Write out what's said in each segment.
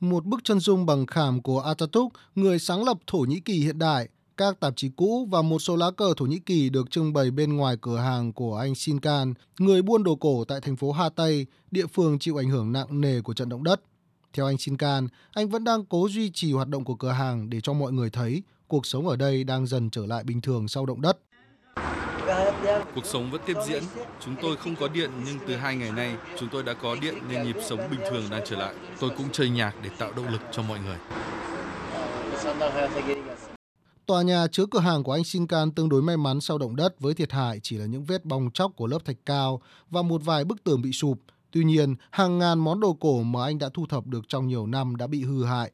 một bức chân dung bằng khảm của Atatürk, người sáng lập Thổ Nhĩ Kỳ hiện đại, các tạp chí cũ và một số lá cờ Thổ Nhĩ Kỳ được trưng bày bên ngoài cửa hàng của anh Sincan, người buôn đồ cổ tại thành phố Hatay, địa phương chịu ảnh hưởng nặng nề của trận động đất. Theo anh Sincan, anh vẫn đang cố duy trì hoạt động của cửa hàng để cho mọi người thấy cuộc sống ở đây đang dần trở lại bình thường sau động đất. Cuộc sống vẫn tiếp diễn. Chúng tôi không có điện nhưng từ hai ngày nay chúng tôi đã có điện nên nhịp sống bình thường đang trở lại. Tôi cũng chơi nhạc để tạo động lực cho mọi người. Tòa nhà chứa cửa hàng của anh Shinkan tương đối may mắn sau động đất với thiệt hại chỉ là những vết bong chóc của lớp thạch cao và một vài bức tường bị sụp. Tuy nhiên, hàng ngàn món đồ cổ mà anh đã thu thập được trong nhiều năm đã bị hư hại.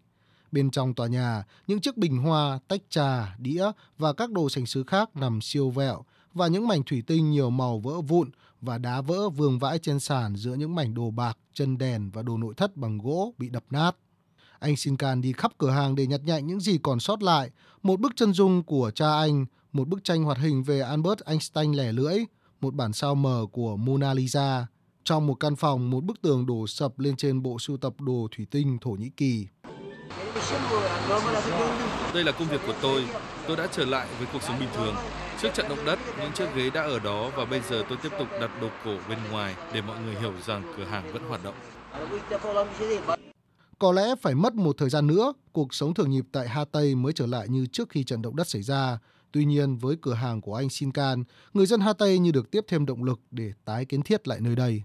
Bên trong tòa nhà, những chiếc bình hoa, tách trà, đĩa và các đồ sành sứ khác nằm siêu vẹo và những mảnh thủy tinh nhiều màu vỡ vụn và đá vỡ vương vãi trên sàn giữa những mảnh đồ bạc, chân đèn và đồ nội thất bằng gỗ bị đập nát. Anh Shinkan đi khắp cửa hàng để nhặt nhạnh những gì còn sót lại, một bức chân dung của cha anh, một bức tranh hoạt hình về Albert Einstein lẻ lưỡi, một bản sao mờ của Mona Lisa. Trong một căn phòng, một bức tường đổ sập lên trên bộ sưu tập đồ thủy tinh Thổ Nhĩ Kỳ. Đây là công việc của tôi. Tôi đã trở lại với cuộc sống bình thường. Trước trận động đất, những chiếc ghế đã ở đó và bây giờ tôi tiếp tục đặt đồ cổ bên ngoài để mọi người hiểu rằng cửa hàng vẫn hoạt động. Có lẽ phải mất một thời gian nữa, cuộc sống thường nhịp tại Hà Tây mới trở lại như trước khi trận động đất xảy ra. Tuy nhiên, với cửa hàng của anh Shinkan, người dân Hà Tây như được tiếp thêm động lực để tái kiến thiết lại nơi đây.